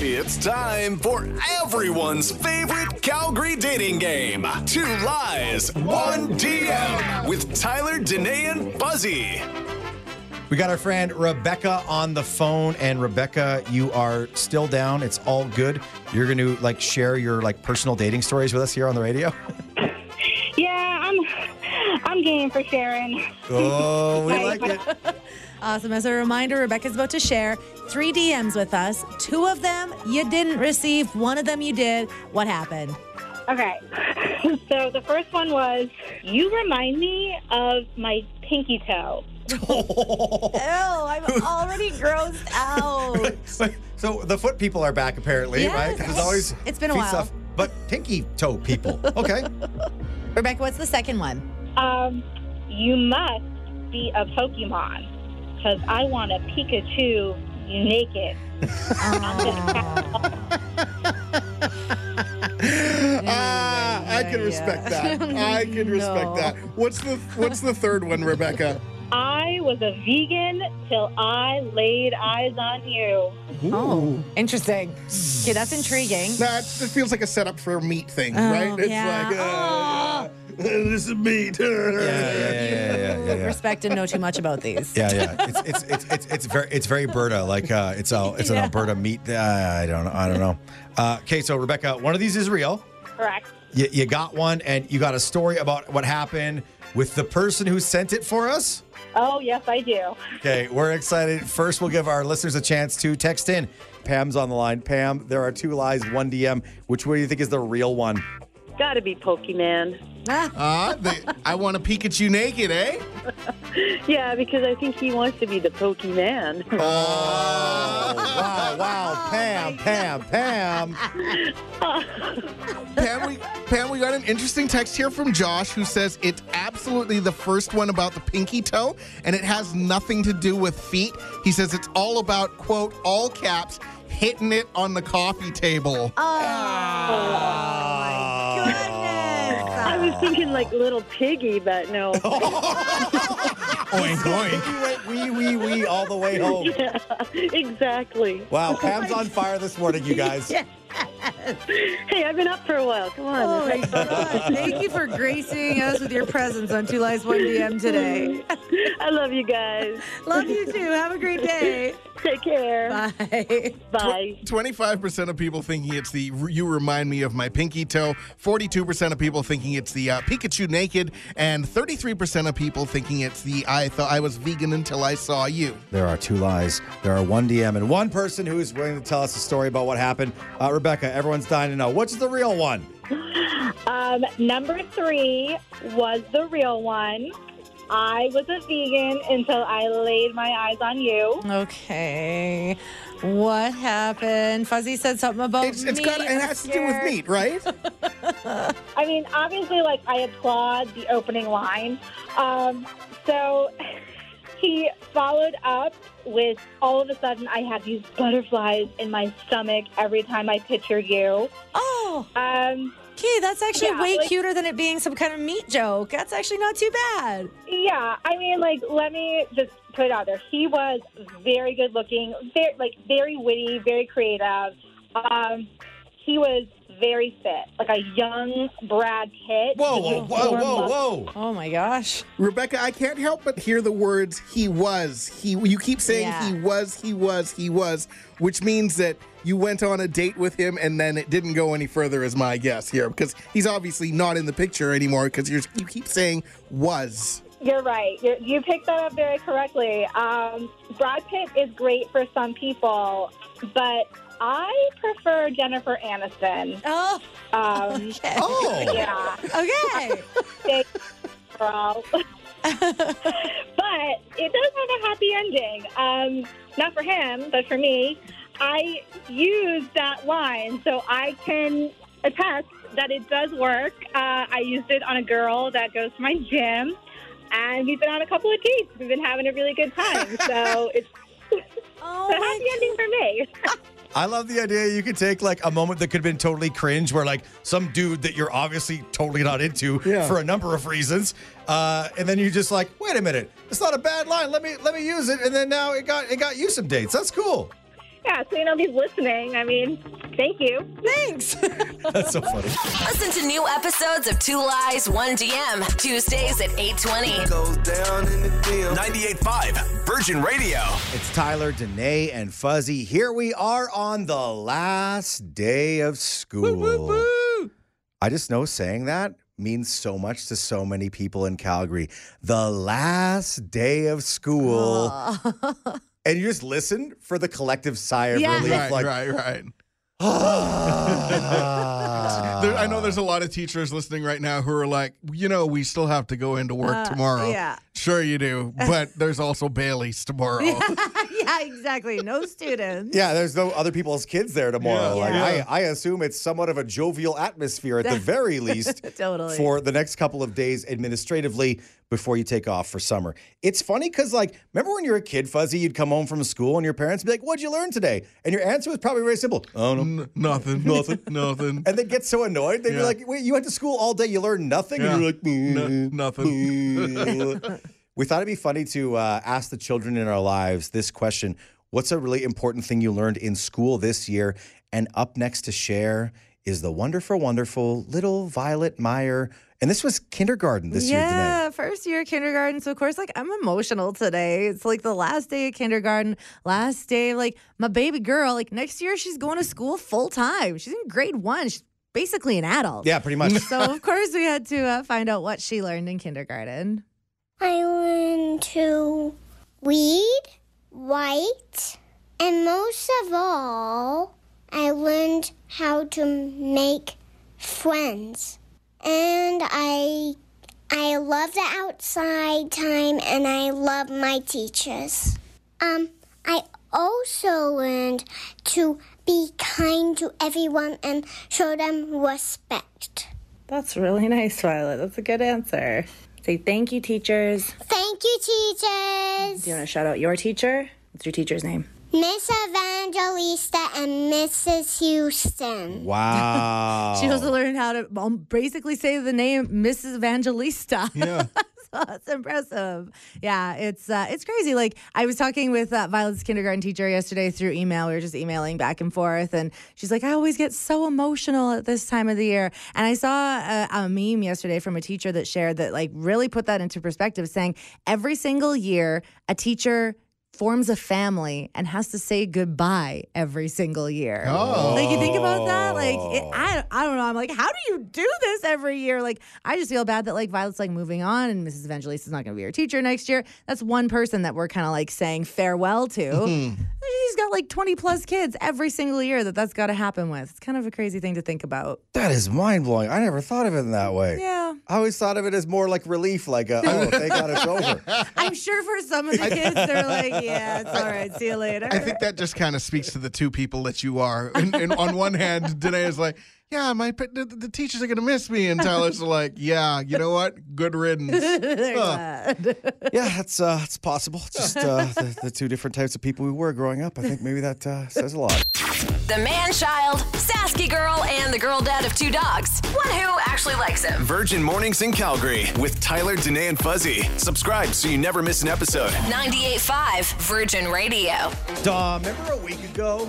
It's time for everyone's favorite Calgary dating game. Two lies, one DM with Tyler, Danae, and Fuzzy. We got our friend Rebecca on the phone, and Rebecca, you are still down. It's all good. You're going to like share your like personal dating stories with us here on the radio. Yeah, I'm I'm game for sharing. Oh, we like it. Awesome. As a reminder, Rebecca's about to share three DMs with us. Two of them you didn't receive, one of them you did. What happened? Okay. So the first one was you remind me of my pinky toe. Ew, I'm already grossed out. so the foot people are back apparently, Yes. right? There's always It's been a feet while. stuff, but pinky toe people. Okay. Rebecca, what's the second one? Um, you must be a Pokemon because I want a Pikachu naked. Ah, I can respect that. I can respect that. What's the What's the third one, Rebecca? I was a vegan till I laid eyes on you. Oh, interesting. Okay, that's intriguing. That it, it feels like a setup for a meat thing, Oh, right? It's yeah. like, uh, this is meat. Yeah, yeah, yeah, yeah, yeah, yeah, yeah. Respect and know too much about these. Yeah, yeah. It's it's it's it's, it's very it's very Berta. Like uh, it's a it's an Yeah. Alberta meat. Uh, I don't know. I don't know. Uh, okay, so Rebecca, one of these is real. Correct. You, you got one, and you got a story about what happened with the person who sent it for us. Oh, yes, I do. Okay, we're excited. First, we'll give our listeners a chance to text in. Pam's on the line. Pam, there are two lies, one DM. Which one do you think is the real one? Gotta be Pokemon. Ah, Ah, they, I want a Pikachu naked, eh? Yeah, because I think he wants to be the Pokemon. Oh, wow, wow. Pam, Pam, Pam. Pam, we, Pam, we got an interesting text here from Josh who says it's absolutely the first one about the pinky toe, and it has nothing to do with feet. He says it's all about, quote, all caps, hitting it on the coffee table. goodness. I was thinking like little piggy, but no. Oink, oink. Wee, wee, wee, all the way home. yeah, exactly. Wow, Pam's on fire this morning, you guys. Hey, I've been up for a while. Come on. Oh my God. Thank you for gracing us with your presence on Two Lies, One DM today. I love you guys. Love you too. Have a great day. Take care. Bye. Bye. 25% of people thinking it's the you remind me of my pinky toe, 42% of people thinking it's the uh, Pikachu naked, and 33% of people thinking it's the I thought I was vegan until I saw you. There are two lies. There are one DM and one person who is willing to tell us a story about what happened. Uh, Rebecca, everyone's dying to know. What's the real one? Um, number three was the real one. I was a vegan until I laid my eyes on you. Okay. What happened? Fuzzy said something about It's, it's meat. got it has to do with meat, right? I mean, obviously, like I applaud the opening line. Um, so he followed up with all of a sudden I had these butterflies in my stomach every time I pictured you. Oh, Um, okay. That's actually Yeah, way like- cuter than it being some kind of meat joke. That's actually not too bad. yeah, I mean, like let me just put it out there. He was very good looking, very like very witty, very creative. Um, he was very fit, like a young Brad Pitt. Whoa, whoa, whoa, whoa, whoa. Oh my gosh. Rebecca, I can't help but hear the words he was. He you keep saying Yeah. he was, he was, he was, which means that you went on a date with him and then it didn't go any further is my guess here because he's obviously not in the picture anymore because you you keep saying was. You're right. You're, you picked that up very correctly. Um, Brad Pitt is great for some people, but I prefer Jennifer Aniston. Oh, Um, okay. Oh. yeah, Okay. thank girl. but it does have a happy ending. Um, not for him, but for me. I used that line so I can attest that it does work. Uh, I used it on a girl that goes to my gym, and we've been on a couple of dates. We've been having a really good time. So it's Oh a happy my ending for me. I love the idea you could take like a moment that could have been totally cringe, where like some dude that you're obviously totally not into Yeah. for a number of reasons, uh, and then you're just like, wait a minute, it's not a bad line. Let me let me use it, and then now it got it got you some dates. That's cool. Yeah, so you know he's listening. I mean, thank you. Thanks. That's so funny. Listen to new episodes of Two Lies, One DM, Tuesdays at 820. Goes down in the DM. 98.5 Virgin Radio. It's Tyler, Danae, and Fuzzy. Here we are on the last day of school. I just know saying that means so much to so many people in Calgary. The last day of school. And you just listen for the collective sigh of Yeah. relief. Right, like, right, right. There, I know there's a lot of teachers listening right now who are like, you know, we still have to go into work uh, tomorrow. yeah. Sure you do, but there's also Bailey's tomorrow. yeah, exactly. No students. Yeah, there's no other people's kids there tomorrow. Yeah. Like Yeah. I, I assume it's somewhat of a jovial atmosphere at the very least Totally. for the next couple of days administratively before you take off for summer. It's funny because like remember when you were a kid, Fuzzy, you'd come home from school and your parents would be like, What'd you learn today? And your answer was probably very simple. Oh no. N- nothing. Nothing. nothing. And they'd get so annoyed. They'd be like, Wait, you went to school all day, you learned nothing? Yeah. And you're like, No- "Mm, nothing. mm." We thought it'd be funny to uh, ask the children in our lives this question What's a really important thing you learned in school this year? And up next to share is the wonderful, wonderful little Violet Meyer. And this was kindergarten this year, Yeah, first year kindergarten. So of course, like I'm emotional today. It's like the last day of kindergarten, last day like my baby girl. Like next year, she's going to school full time. She's in grade one. She's basically an adult. Yeah, pretty much. So of course, we had to uh, find out what she learned in kindergarten. I learned to read, write, and most of all, I learned how to make friends. And I I love the outside time and I love my teachers. Um I also learned to be kind to everyone and show them respect. That's really nice, Violet. That's a good answer. Say thank you, teachers. Thank you, teachers. Do you want to shout out your teacher? What's your teacher's name? Miss Evangelista and Mrs. Houston. Wow. She also learned how to um, basically say the name Mrs. Evangelista. Yeah. that's impressive. Yeah, it's uh, it's crazy. Like I was talking with uh, Violet's kindergarten teacher yesterday through email. We were just emailing back and forth, and she's like, "I always get so emotional at this time of the year." And I saw a, a meme yesterday from a teacher that shared that like really put that into perspective, saying every single year a teacher forms a family and has to say goodbye every single year. Oh. Like you think about that, like it, I, I don't know. I'm like, how do you do this every year? Like I just feel bad that like Violet's like moving on and Mrs. Evangelista's not going to be her teacher next year. That's one person that we're kind of like saying farewell to. Mm-hmm. She's got like 20 plus kids every single year that that's got to happen with. It's kind of a crazy thing to think about. That is mind blowing. I never thought of it in that way. Yeah. I always thought of it as more like relief, like, uh, oh, thank God it's over. I'm sure for some of the kids, they're like, yeah, it's all right. See you later. I think that just kind of speaks to the two people that you are. And, and on one hand, Danae is like, yeah, my the, the teachers are going to miss me. And Tyler's like, yeah, you know what? Good riddance. They're Huh. Yeah, that's uh, it's possible. Just uh, the, the two different types of people we were growing up. I think maybe that uh, says a lot. The man child, Sasky girl, and the girl dad of two dogs. One who actually likes him. Virgin Mornings in Calgary with Tyler, Danae, and Fuzzy. Subscribe so you never miss an episode. 98.5 Virgin Radio. Duh, remember a week ago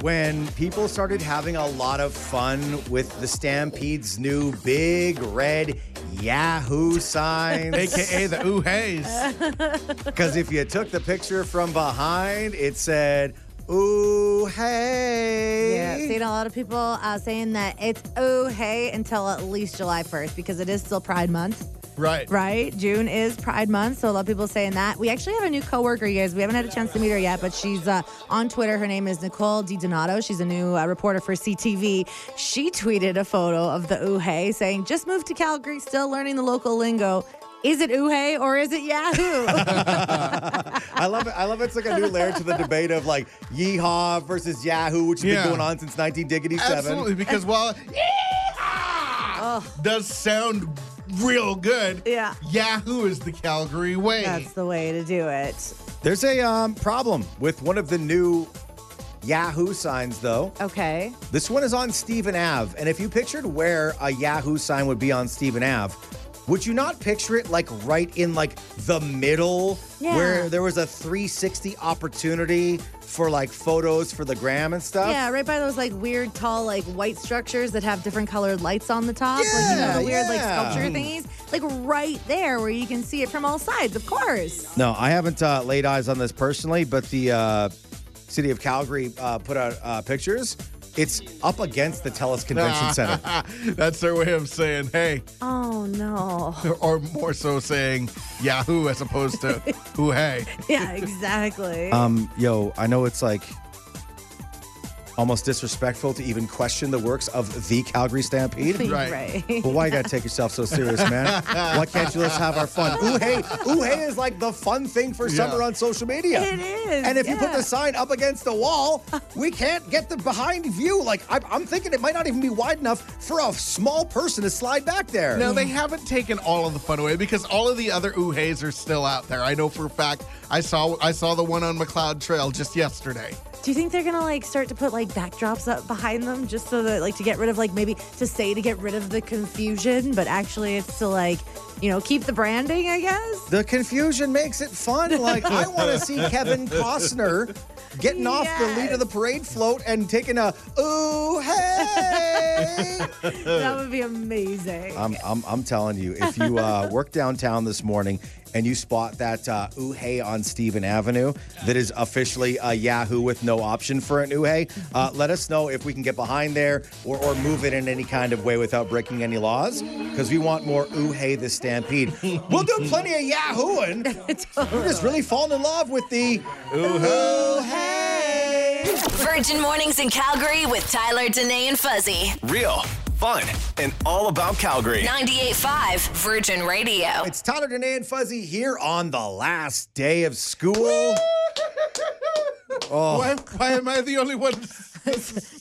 when people started having a lot of fun with the Stampede's new big red Yahoo signs? AKA the ooh hays. Because if you took the picture from behind, it said, Ooh, hey. Yeah, seen a lot of people uh, saying that it's oh hey until at least July 1st because it is still Pride Month, Right. right? June is Pride Month, so a lot of people saying that. We actually have a new coworker, you guys. We haven't had a chance to meet her yet, but she's uh, on Twitter. Her name is Nicole DiDonato. She's a new uh, reporter for CTV. She tweeted a photo of the ooh hey saying, "Just moved to Calgary, still learning the local lingo." Is it ooh hey or is it Yahoo? I love it. I love it. it's like a new layer to the debate of like yeehaw versus Yahoo, which has Yeah. been going on since 1987. Absolutely. Because while Yeehaw does sound real good, Yeah. Yahoo is the Calgary way. That's the way to do it. There's a um, problem with one of the new Yahoo signs, though. Okay. This one is on Stephen Ave. And if you pictured where a Yahoo sign would be on Stephen Ave, would you not picture it like right in like the middle Yeah. where there was a 360 opportunity for like photos for the gram and stuff? Yeah, right by those like weird tall like white structures that have different colored lights on the top. like you know Yeah, the weird like sculpture thingies. Like right there where you can see it from all sides, of course. No, I haven't uh, laid eyes on this personally, but the uh, city of Calgary uh, put out uh, pictures. It's up against the TELUS Convention Center. That's their way of saying, hey, Oh no. or more so saying Yahoo as opposed to who hey. yeah, exactly. Um, yo, I know it's like almost disrespectful to even question the works of the Calgary Stampede. right. right. But why you gotta take yourself so serious, man? Why can't you just have our fun? Ooh hey, ooh hey is like the fun thing for summer on social media. It is, And if you put the sign up against the wall, we can't get the behind view. Like I'm, I'm thinking, it might not even be wide enough for a small person to slide back there. No, they haven't taken all of the fun away because all of the other oohays are still out there. I know for a fact. I saw I saw the one on Macleod Trail just yesterday. Do you think they're gonna like start to put like backdrops up behind them just so that like to get rid of like maybe to say to get rid of the confusion, but actually it's to like, you know, keep the branding, I guess? The confusion makes it fun. Like I want to see Kevin Costner getting off the lead of the parade float and taking a ooh hey. that would be amazing. I'm, I'm, I'm telling you, if you uh, work downtown this morning and you spot that uh, ooh hey on Stephen Avenue that is officially a Yahoo with no option for an ooh hey, uh, let us know if we can get behind there or, or move it in any kind of way without breaking any laws because we want more ooh hey the stampede. We'll do plenty of Yahooing. We're just really falling in love with the ooh hey. Virgin Mornings in Calgary with Tyler, Danae, and Fuzzy. Real, fun, and all about Calgary. 98.5 Virgin Radio. It's Tyler, Danae, and Fuzzy here on the last day of school. Oh. Why, why am I the only one?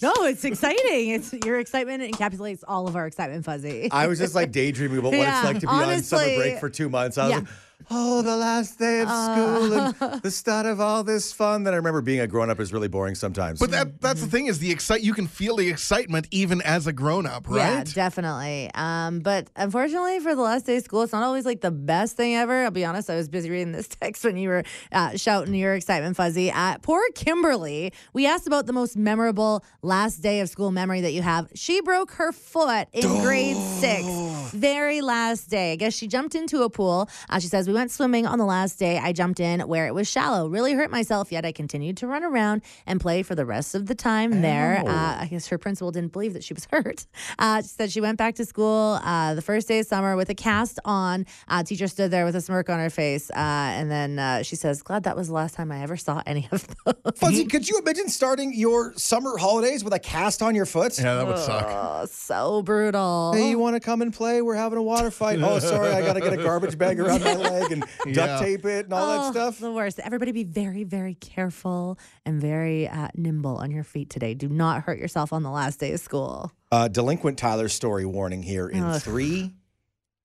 No, it's exciting. It's your excitement encapsulates all of our excitement, Fuzzy. I was just like daydreaming about what Yeah, it's like to be on summer break for two months. I was yeah. like, oh, the last day of school and the start of all this fun that I remember being a grown up is really boring sometimes. But that that's the thing is the excite you can feel the excitement even as a grown up, right? Yeah, definitely. Um, but unfortunately, for the last day of school, it's not always like the best thing ever. I'll be honest. I was busy reading this text when you were uh, shouting your excitement, Fuzzy. Uh, poor Kimberly. We asked about the most memorable last day of school memory that you have. She broke her foot in grade six, very last day. I guess she jumped into a pool. Uh, she says we went swimming on the last day. I jumped in where it was shallow. Really hurt myself. Yet I continued to run around and play for the rest of the time there. Uh, I guess her principal didn't believe that she was hurt. Uh, she said she went back to school uh, the first day of summer with a cast on. Uh, teacher stood there with a smirk on her face. Uh, and then uh, she says, Glad that was the last time I ever saw any of those. Fuzzy, could you imagine starting your summer holidays with a cast on your foot? Yeah, that would suck. Oh, so brutal. Hey, you want to come and play? We're having a water fight. Oh, sorry, I got to get a garbage bag around my leg and duct tape it and all Oh, that stuff. The worst. Everybody be very, very careful and very uh, nimble on your feet today. Do not hurt yourself on the last day of school. Uh, delinquent Tyler story warning here in Ugh. three,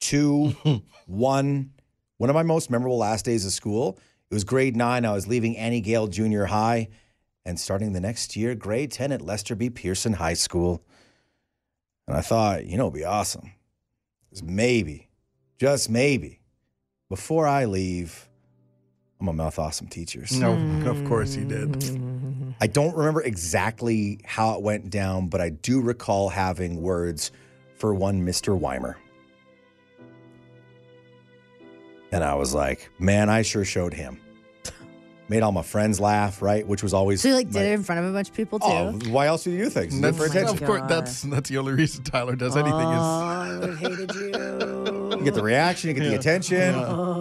two, one. One of my most memorable last days of school. It was grade nine. I was leaving Annie Gale Junior High and starting the next year, grade 10 at Lester B. Pearson High School. And I thought, you know, it'd be awesome. is maybe, just maybe, before I leave, I'm gonna mouth off some teachers. No, mm. of course he did. I don't remember exactly how it went down, but I do recall having words for one Mr. Weimer. And I was like, man, I sure showed him. Made all my friends laugh, right? Which was always So you like my- did it in front of a bunch of people too? Oh, why else would you do things? Do it for attention. of course, that's that's the only reason Tyler does anything Oh, is I would have hated you. You get the reaction, you get the attention.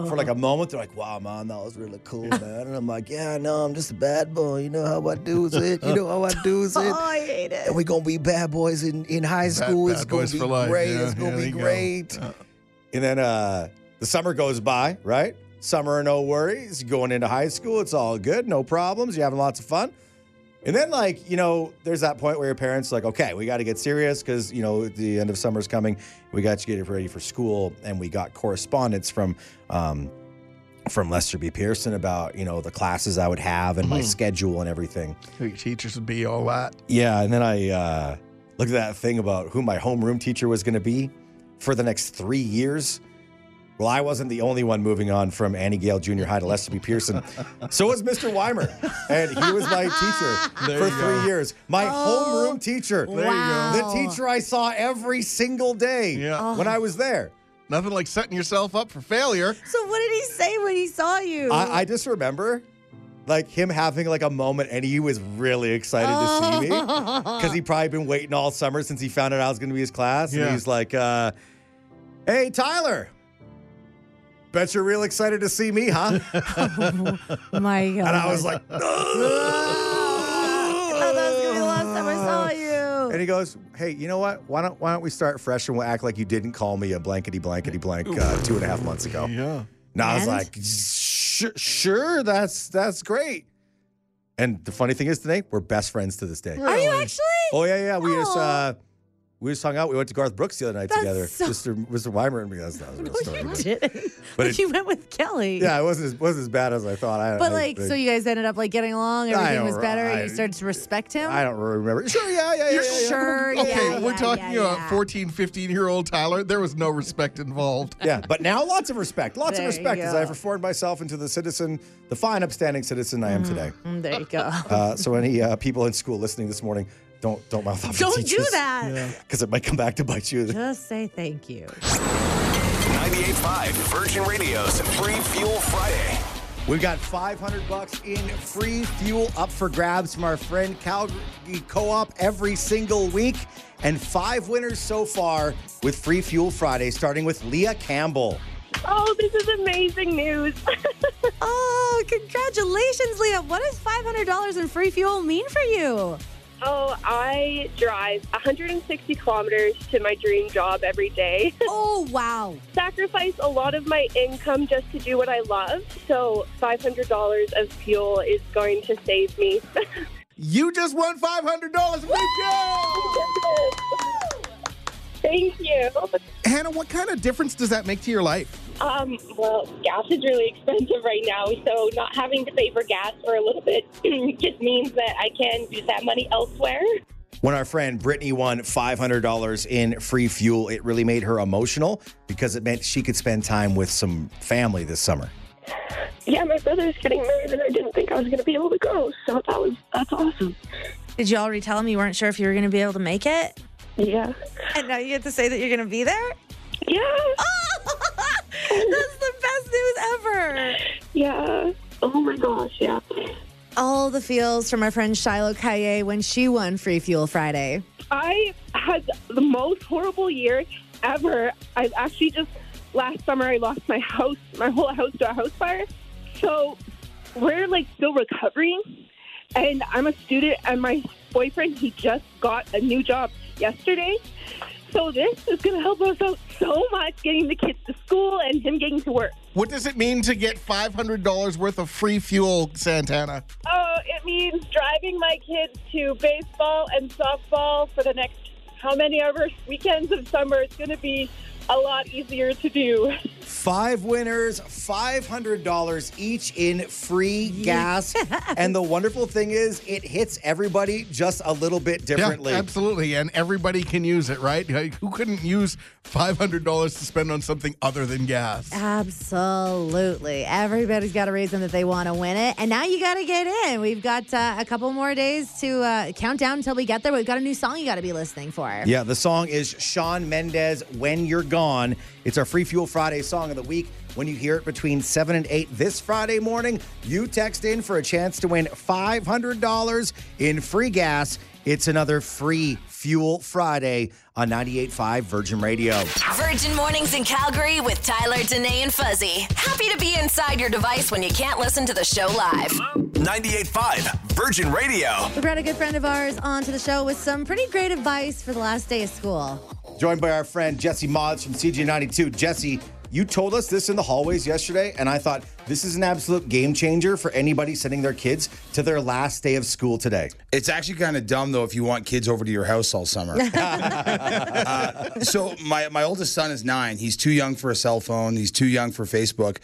For like a moment, they're like, wow, man, that was really cool, man. And I'm like, yeah, no, I'm just a bad boy. You know how I do it. You know how I do it. Oh, I hate it. And we're gonna be bad boys in, in high school. bad it's gonna be great. Yeah, it's gonna yeah, be you go. great. And then uh the summer goes by, right? Summer, no worries. Going into high school, it's all good, no problems. You're having lots of fun. And then, like, you know, there's that point where your parents are like, okay, we got to get serious because, you know, the end of summer's coming. We got to get it ready for school. And we got correspondence from um, from Lester B. Pearson about, you know, the classes I would have and my schedule and everything. who your teachers would be all that. Yeah, and then I uh, looked at that thing about who my homeroom teacher was going to be for the next three years. Well, I wasn't the only one moving on from Annie Gale Junior High to Lester B. Pearson. so was Mr. Weimer. And he was my teacher There for three go. year My homeroom teacher. There you go. The teacher I saw every single day Yeah. when I was there. Nothing like setting yourself up for failure. So what did he say when he saw you? I, I just remember like him having like a moment and he was really excited to see me because he probably been waiting all summer since he found out I was going to be his class. Yeah. And he's like, uh, hey, Tyler. Bet you're real excited to see me, huh? My God. And I was like, I thought that was gonna be the last time I saw you. and he goes, "Hey, you know what? Why don't why don't we start fresh and we'll act like you didn't call me a blankety blankety blank uh, two and a half months ago?" Yeah. And I was And? like, "Sure, sure, that's that's great." And the funny thing is, today we're best friends to this day. Are you actually? Oh yeah, yeah. We just uh, we just hung out. We went to Garth Brooks the other night That's together. so- Mr. Mr. Weimer and me. That's not a real story. you but- didn't. But But it- you went with Kelly. yeah, it wasn't as, wasn't as bad as I thought. I, But I- like, I, so you guys ended up like getting along. I Everything don't was re- better. I- you started to respect him. I don't remember. Sure, yeah, yeah, yeah. You're yeah, yeah. sure. Okay, yeah, we're yeah, talking yeah, about yeah. 14, 15 year old Tyler. There was no respect involved. Yeah, but now lots of respect. Lots There of respect as go. I've reformed myself into the citizen, the fine, upstanding citizen I am today. Mm, there you go. Uh, so any uh, people in school listening this morning, don't don't mouth off your Don't do that. because it might come back to bite you. Just say thank you. 98.5 Virgin Radio's Free Fuel Friday. We've got 500 bucks in free fuel up for grabs from our friend Calgary Co-op every single week, and five winners so far with Free Fuel Friday, starting with Leah Campbell. Oh, this is amazing news. Oh, congratulations, Leah. What does $500 in free fuel mean for you? Oh, I drive 160 kilometers to my dream job every day. Oh, wow. Sacrifice a lot of my income just to do what I love. So $500 of fuel is going to save me. You just won $500 free fuel! Thank you. Hannah, what kind of difference does that make to your life? Um, well, gas is really expensive right now, so not having to pay for gas for a little bit just means that I can use that money elsewhere. When our friend Brittany won $500 in free fuel, it really made her emotional because it meant she could spend time with some family this summer. Yeah, my brother's getting married, and I didn't think I was going to be able to go, so that was that's awesome. Did you already tell him you weren't sure if you were going to be able to make it? Yeah, And now you get to say that you're going to be there? Yeah, That's the best news ever. yeah. Oh my gosh, yeah. All the feels from our friend Shiloh Kaye when she won Free Fuel Friday. I had the most horrible year ever. I actually just last summer I lost my house, my whole house to a house fire. So we're like still recovering, and I'm a student, and my boyfriend he just got a new job yesterday. So this is going to help us out so much getting the kids to school and him getting to work. What does it mean to get $500 worth of free fuel, Santana? Oh, it means driving my kids to baseball and softball for the next how many ever weekends of summer. It's going to be a lot easier to do. Five winners, $500 each in free gas. and the wonderful thing is, it hits everybody just a little bit differently. Yeah, absolutely. And everybody can use it, right? Like, Who couldn't use $500 to spend on something other than gas? Absolutely. Everybody's got a reason that they want to win it. And now you got to get in. We've got uh, a couple more days to uh, count down until we get there. We've got a new song you got to be listening for. Yeah, the song is Shawn Mendes, When You're Gone. It's our Free Fuel Friday song of the week. When you hear it between 7 and 8 this Friday morning, you text in for a chance to win $500 in free gas. It's another free Fuel Friday on 98.5 Virgin Radio. Virgin Mornings in Calgary with Tyler, Danae, and Fuzzy. Happy to be inside your device when you can't listen to the show live. 98.5 Virgin Radio. We brought a good friend of ours onto the show with some pretty great advice for the last day of school. Joined by our friend Jesse Mods from CJ92. Jesse, you told us this in the hallways yesterday, and I thought this is an absolute game changer for anybody sending their kids to their last day of school today. It's actually kind of dumb though if you want kids over to your house all summer. uh, so my my oldest son is nine. He's too young for a cell phone. He's too young for Facebook,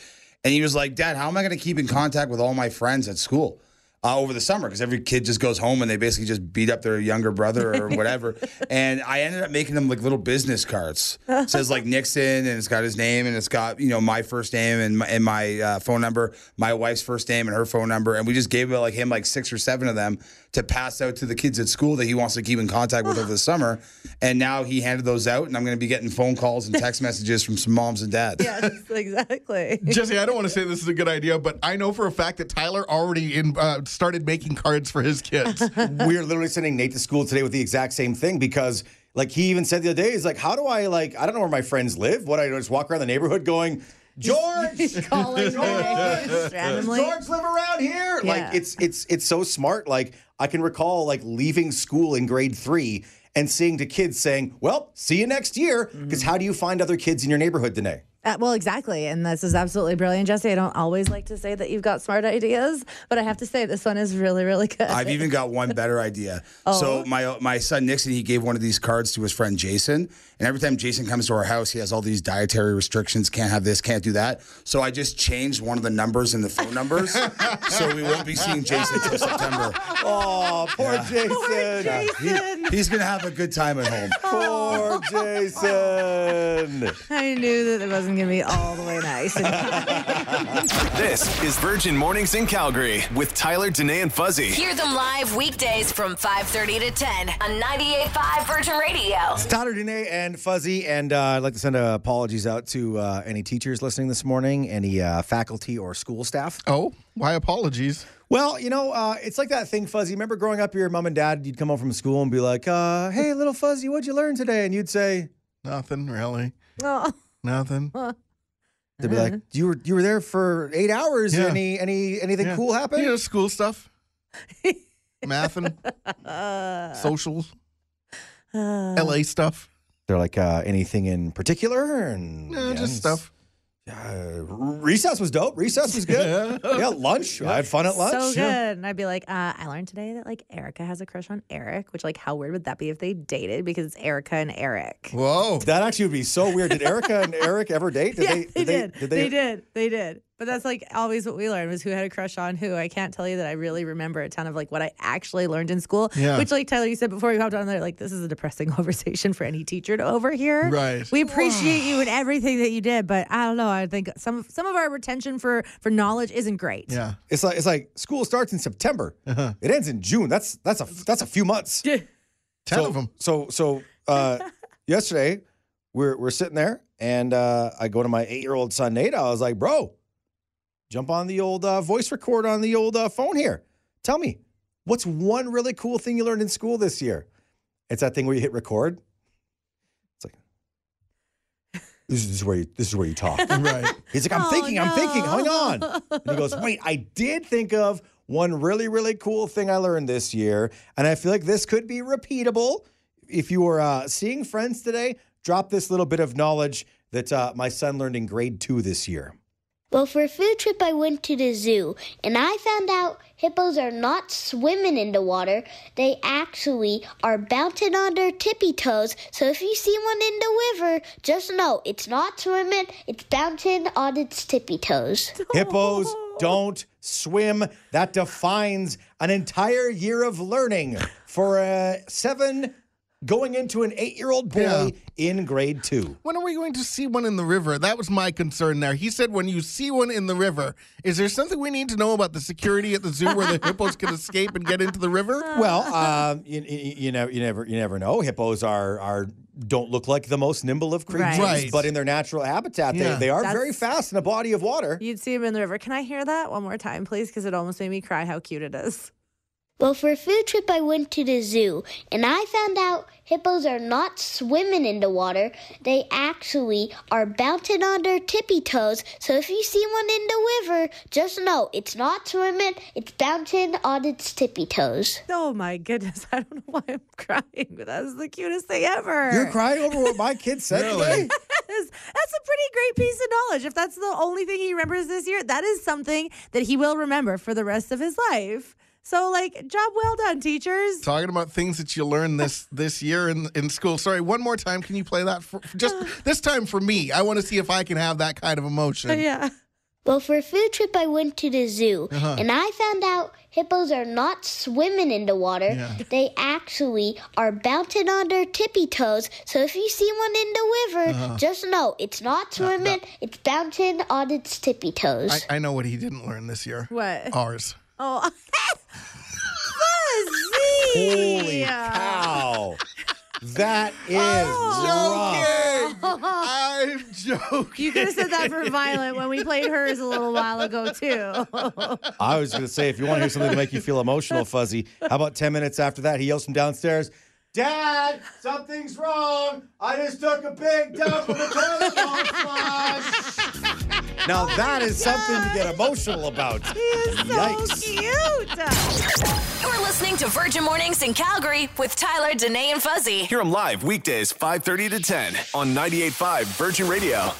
and he was like, "Dad, how am I going to keep in contact with all my friends at school?" uh, over the summer because every kid just goes home and they basically just beat up their younger brother or whatever. and I ended up making them like little business cards. It says like Nixon and it's got his name and it's got you know my first name and my, and my uh, phone number, my wife's first name and her phone number, and we just gave it like him like six or seven of them to pass out to the kids at school that he wants to keep in contact with over the summer. And now he handed those out, and I'm going to be getting phone calls and text messages from some moms and dads. Yes, exactly. Jesse, I don't want to say this is a good idea, but I know for a fact that Tyler already in, uh, started making cards for his kids. we are literally sending Nate to school today with the exact same thing because like he even said the other day, he's like, how do I like I don't know where my friends live. What I just walk around the neighborhood going, George, Calling George, names randomly. George live around here. Yeah. Like it's it's it's so smart. Like I can recall like leaving school in grade three and seeing to kids saying, "Well, see you next year." Mm-hmm. Because how do you find other kids in your neighborhood today? Uh, well, exactly. And this is absolutely brilliant, Jesse. I don't always like to say that you've got smart ideas, but I have to say this one is really, really good. I've even got one better idea. Oh. So my my son Nixon, he gave one of these cards to his friend Jason, and every time Jason comes to our house, he has all these dietary restrictions. Can't have this, can't do that. So I just changed one of the numbers in the phone numbers, so we won't be seeing Jason until September. Oh, poor Jason. He- he's gonna have a good time at home. Poor Jason. I knew that it wasn't going to be all the way nice. This is Virgin Mornings in Calgary with Tyler, Danae, and Fuzzy. Hear them live weekdays from 5:30 to 10 on 98.5 Virgin Radio. It's Tyler, Danae, and Fuzzy, and uh, I'd like to send uh, apologies out to uh, any teachers listening this morning, any uh, faculty or school staff. oh, why apologies? Well, you know, uh, it's like that thing, Fuzzy. Remember growing up, your mom and dad, you'd come home from school and be like, uh, "Hey, little Fuzzy, what'd you learn today?" And you'd say, Nothing really. oh, Nothing. "They'd be like, you were you were there for eight hours. Yeah. Any any anything Yeah. cool happen?" You know, school stuff. Math and socials. LA stuff. They're like, uh, "Anything in particular?" And No, yeah, just stuff. Uh, recess was dope. Recess was good. yeah, lunch. I had fun at lunch. so good. And I'd be like, uh, I learned today that like Erica has a crush on Eric, which like how weird would that be if they dated because it's Erica and Eric. Whoa. That actually would be so weird. Did Erica and Eric ever date? Did yeah, they, they, did. did they, did. They did. But that's like always what we learned was who had a crush on who. I can't tell you that I really remember a ton of like what I actually learned in school. Yeah. Which like Tyler, you said before you hopped on there, like this is a depressing conversation for any teacher to overhear. Right. We appreciate you and everything that you did, but I don't know. I think some some of our retention for for knowledge isn't great. Yeah. It's like it's like school starts in September. Uh-huh. It ends in June. That's that's a that's a few months. Ten so, of them. So so uh, yesterday we're we're sitting there and uh, I go to my eight year old son Nate. I was like, bro, jump on the old uh, voice record on the old uh, phone here. Tell me, what's one really cool thing you learned in school this year? It's that thing where you hit record. It's like this is, where you this is where you talk. Right. He's like, I'm Oh, thinking, I'm thinking, hang on. And he goes, wait, I did think of one really, really cool thing I learned this year. And I feel like this could be repeatable. If you were uh, seeing friends today, drop this little bit of knowledge that uh, my son learned in grade two this year. Well, for a food trip, I went to the zoo and I found out hippos are not swimming in the water. They actually are bouncing on their tippy toes. So if you see one in the river, just know it's not swimming, it's bouncing on its tippy toes. Hippos don't swim. That defines an entire year of learning for a seven going into an eight year old boy Yeah. in grade two. When are we going to see one in the river? That was my concern there. He said when you see one in the river, is there something we need to know about the security at the zoo where the hippos can escape and get into the river? Well, um, you, you, you never, you never, you never know. Hippos are are don't look like the most nimble of creatures, Right. Right. but in their natural habitat, Yeah. they, they are That's- very fast in a body of water. You'd see them in the river. Can I hear that one more time, please? Because it almost made me cry how cute it is. Well, for a food trip, I went to the zoo and I found out hippos are not swimming in the water. They actually are bouncing on their tippy toes. So if you see one in the river, just know it's not swimming, it's bouncing on its tippy toes. Oh my goodness. I don't know why I'm crying, but that's the cutest thing ever. You're crying over what my kid said Really? today. That's a pretty great piece of knowledge. If that's the only thing he remembers this year, that is something that he will remember for the rest of his life. So, like, job well done, teachers. Talking about things that you learned this this year in in school. Sorry, one more time. Can you play that for, for just this time for me? I want to see if I can have that kind of emotion. Yeah. Well, for a food trip, I went to the zoo, Uh-huh. and I found out hippos are not swimming in the water. Yeah. They actually are bouncing on their tippy toes. So if you see one in the river, Uh-huh. just know it's not swimming, it's bouncing on its tippy toes. I, I know what he didn't learn this year. What? Ours. Oh, Fuzzy! Holy cow. That is Oh, rough. I'm joking. You could have said that for Violet when we played hers a little while ago, too. I was going to say, if you want to hear something to make you feel emotional, Fuzzy, how about 10 minutes after that, he yells from downstairs, Dad, something's wrong. I just took a big dump in the toilet bowl flush. Now that is something to get emotional about. he Yikes. so cute. You're listening to Virgin Mornings in Calgary with Tyler, Danae, and Fuzzy. Hear them live weekdays 5:30 to 10 on 98.5 Virgin Radio.